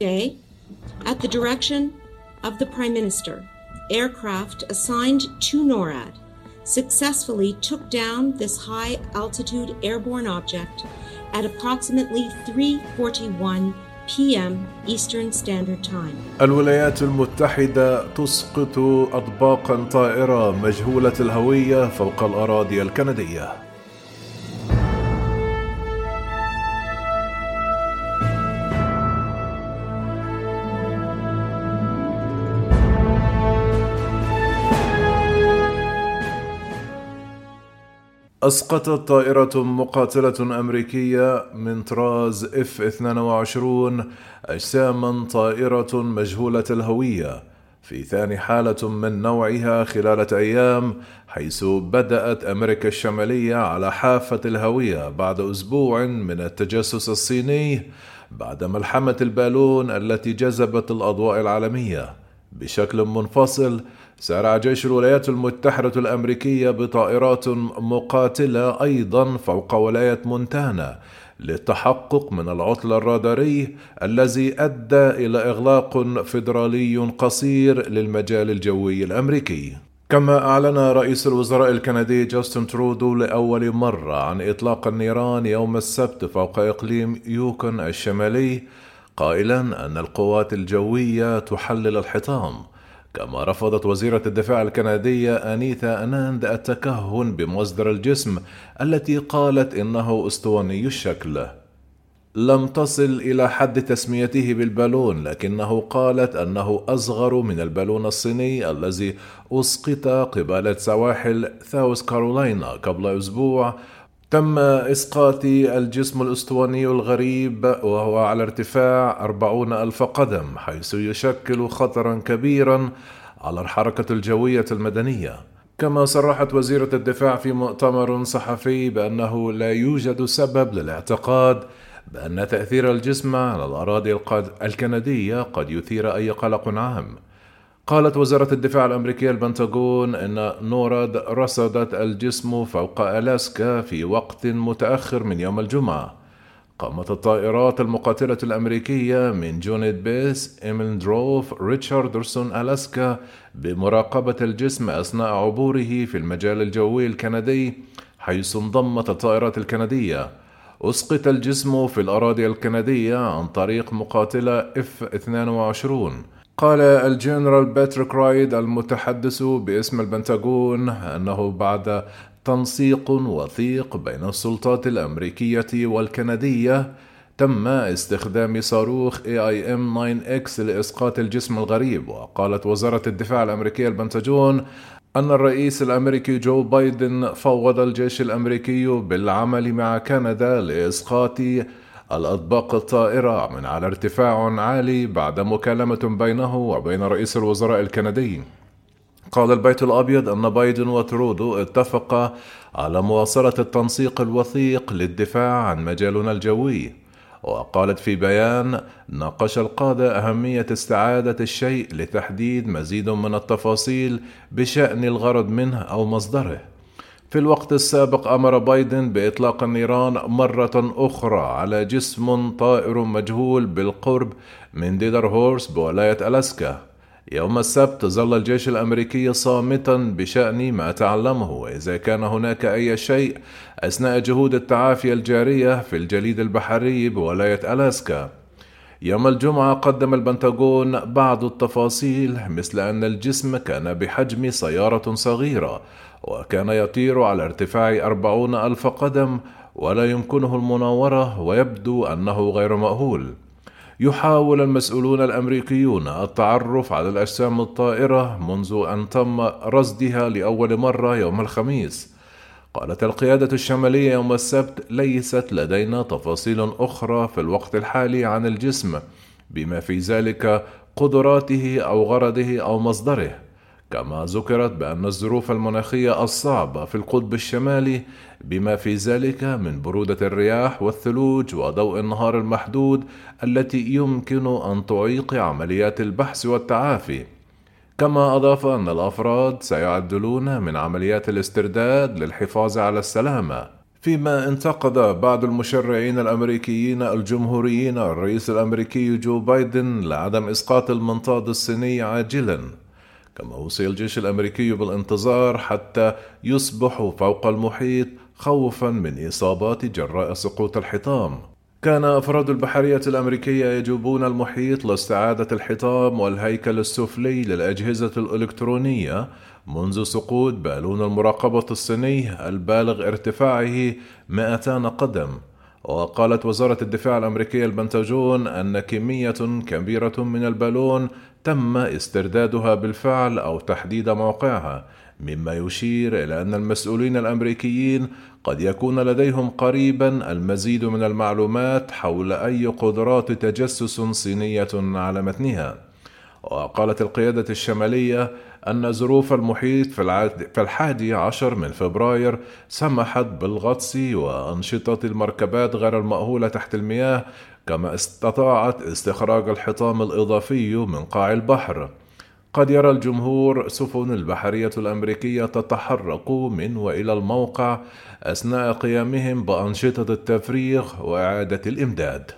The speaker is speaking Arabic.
Day, at the direction of the Prime Minister, aircraft assigned to NORAD successfully took down this high altitude airborne object at approximately 3:41 p.m. Eastern Standard Time. الولايات المتحدة تسقط أطباقا طائرة مجهولة الهوية فوق الأراضي الكندية. أسقطت طائرة مقاتلة أمريكية من طراز إف 22 أجساما طائرة مجهولة الهوية. في ثاني حالة من نوعها خلال أيام حيث بدأت أمريكا الشمالية على حافة الهوية بعد أسبوع من التجسس الصيني بعد ملحمة البالون التي جذبت الأضواء العالمية. بشكل منفصل سارع جيش الولايات المتحدة الأمريكية بطائرات مقاتلة أيضا فوق ولاية مونتانا للتحقق من العطل الراداري الذي أدى إلى إغلاق فيدرالي قصير للمجال الجوي الأمريكي. كما أعلن رئيس الوزراء الكندي جاستن ترودو لأول مرة عن إطلاق النيران يوم السبت فوق إقليم يوكون الشمالي قائلا أن القوات الجوية تحلل الحطام كما رفضت وزيرة الدفاع الكندية أنيتا أناند التكهن بمصدر الجسم التي قالت إنه أسطواني الشكل. لم تصل إلى حد تسميته بالبالون لكنه قالت أنه أصغر من البالون الصيني الذي أسقط قبالة سواحل ساوث كارولاينا قبل أسبوع تم إسقاط الجسم الأسطواني الغريب وهو على ارتفاع أربعون ألف قدم حيث يشكل خطرا كبيرا على الحركة الجوية المدنية. كما صرحت وزيرة الدفاع في مؤتمر صحفي بأنه لا يوجد سبب للاعتقاد بأن تأثير الجسم على الأراضي الكندية قد يثير أي قلق عام. قالت وزارة الدفاع الأمريكية البنتاغون أن نوراد رصدت الجسم فوق ألاسكا في وقت متأخر من يوم الجمعة. قامت الطائرات المقاتلة الأمريكية من joint base إلمندورف ريتشاردسون ألاسكا بمراقبة الجسم أثناء عبوره في المجال الجوي الكندي حيث انضمت الطائرات الكندية. أسقط الجسم في الأراضي الكندية عن طريق مقاتلة F-22 قال الجنرال باتريك رايد المتحدث باسم البنتاغون أنه بعد تنسيق وثيق بين السلطات الأمريكية والكندية تم استخدام صاروخ AIM-9X لإسقاط الجسم الغريب. وقالت وزارة الدفاع الأمريكية البنتاجون أن الرئيس الأمريكي جو بايدن فوض الجيش الأمريكي بالعمل مع كندا لإسقاط الأطباق الطائرة من على ارتفاع عالي بعد مكالمة بينه وبين رئيس الوزراء الكندي. قال البيت الأبيض أن بايدن وترودو اتفقا على مواصلة التنسيق الوثيق للدفاع عن مجالنا الجوي. وقالت في بيان ناقش القادة أهمية استعادة الشيء لتحديد مزيد من التفاصيل بشأن الغرض منه أو مصدره. في الوقت السابق أمر بايدن بإطلاق النيران مرة أخرى على جسم طائر مجهول بالقرب من ديدر هورس بولاية ألاسكا. يوم السبت ظل الجيش الأمريكي صامتا بشأن ما تعلمه وإذا كان هناك أي شيء أثناء جهود التعافي الجارية في الجليد البحري بولاية ألاسكا. يوم الجمعة قدم البنتاغون بعض التفاصيل مثل أن الجسم كان بحجم سيارة صغيرة وكان يطير على ارتفاع أربعون ألف قدم ولا يمكنه المناورة ويبدو أنه غير مأهول. يحاول المسؤولون الأمريكيون التعرف على الأجسام الطائرة منذ أن تم رصدها لأول مرة يوم الخميس. قالت القيادة الشمالية يوم السبت ليست لدينا تفاصيل أخرى في الوقت الحالي عن الجسم بما في ذلك قدراته أو غرضه أو مصدره. كما ذكرت بأن الظروف المناخية الصعبة في القطب الشمالي بما في ذلك من برودة الرياح والثلوج وضوء النهار المحدود التي يمكن أن تعيق عمليات البحث والتعافي. كما أضاف أن الأفراد سيعدلون من عمليات الاسترداد للحفاظ على السلامة فيما انتقد بعض المشرعين الأمريكيين الجمهوريين الرئيس الأمريكي جو بايدن لعدم إسقاط المنطاد الصيني عاجلا كما وصي الجيش الأمريكي بالانتظار حتى يصبحوا فوق المحيط خوفا من إصابات جراء سقوط الحطام كان أفراد البحرية الأمريكية يجوبون المحيط لاستعادة الحطام والهيكل السفلي للأجهزة الإلكترونية منذ سقوط بالون المراقبة الصيني البالغ ارتفاعه 200 قدم. وقالت وزارة الدفاع الأمريكية البنتاجون أن كمية كبيرة من البالون تم استردادها بالفعل أو تحديد موقعها مما يشير إلى أن المسؤولين الأمريكيين قد يكون لديهم قريبا المزيد من المعلومات حول أي قدرات تجسس صينية على متنها. وقالت القيادة الشمالية أن ظروف المحيط في الحادي عشر من فبراير سمحت بالغطس وأنشطة المركبات غير المأهولة تحت المياه كما استطاعت استخراج الحطام الإضافي من قاع البحر. قد يرى الجمهور سفن البحرية الأمريكية تتحرك من وإلى الموقع أثناء قيامهم بأنشطة التفريغ وإعادة الإمداد.